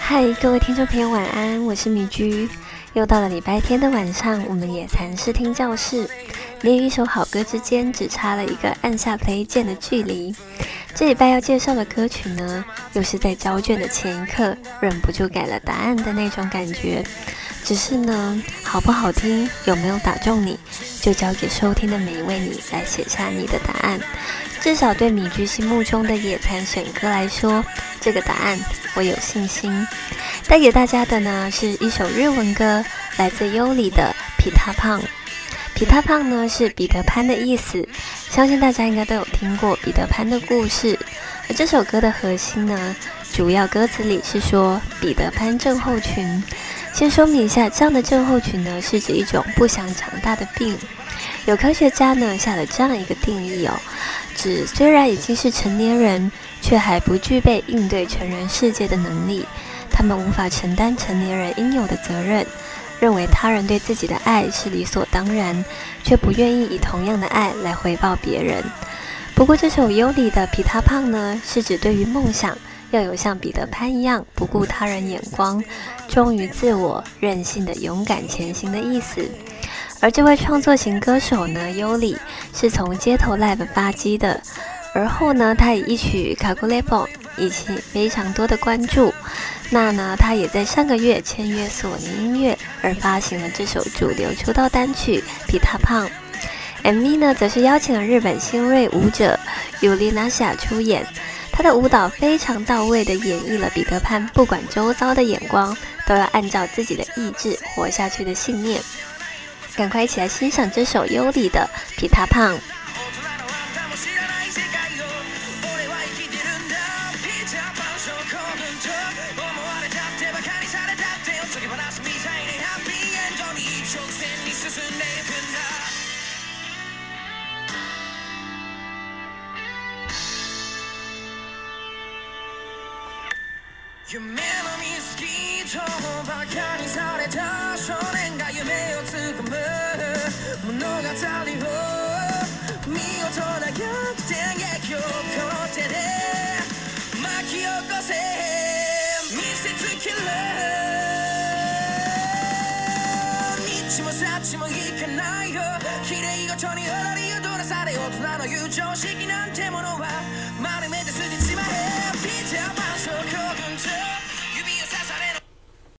嗨，各位听众朋友，晚安，我是米驹。又到了礼拜天的晚上，我们野残试听教室，连与一首好歌之间只差了一个按下 play 键的距离。这礼拜要介绍的歌曲呢，又是在交卷的前一刻忍不住改了答案的那种感觉。只是呢，好不好听，有没有打中你，就交给收听的每一位你来写下你的答案。至少对米居心目中的野餐选歌来说，这个答案我有信心。带给大家的呢是一首日文歌，来自优里的皮塔胖。皮塔胖呢是彼得潘的意思，相信大家应该都有听过彼得潘的故事。而这首歌的核心呢，主要歌词里是说彼得潘症候群。先说明一下，这样的症候群呢，是指一种不想长大的病。有科学家呢下了这样一个定义哦，指虽然已经是成年人，却还不具备应对成人世界的能力，他们无法承担成年人应有的责任，认为他人对自己的爱是理所当然，却不愿意以同样的爱来回报别人。不过这首尤里的皮塔胖呢，是指对于梦想。要有像彼得潘一样不顾他人眼光、忠于自我、任性的勇敢前行的意思。而这位创作型歌手呢，尤里是从街头 l v e 发迹的。而后呢，他以一曲《k a g u l e b o n 引起非常多的关注。那呢，他也在上个月签约索尼音乐，而发行了这首主流出道单曲《比他胖》。MV 呢，则是邀请了日本新锐舞者尤里娜夏出演。他的舞蹈非常到位地演绎了彼得潘，不管周遭的眼光，都要按照自己的意志活下去的信念。赶快一起来欣赏这首优里的《比他胖》。夢のミスキーとバカにされた少年が夢をつかむ物語を見事な逆転劇を肯定で巻き起こせ見せつける道も幸もいかないよ綺麗ごとに踊り踊らされ大人の友情式なんてものは丸め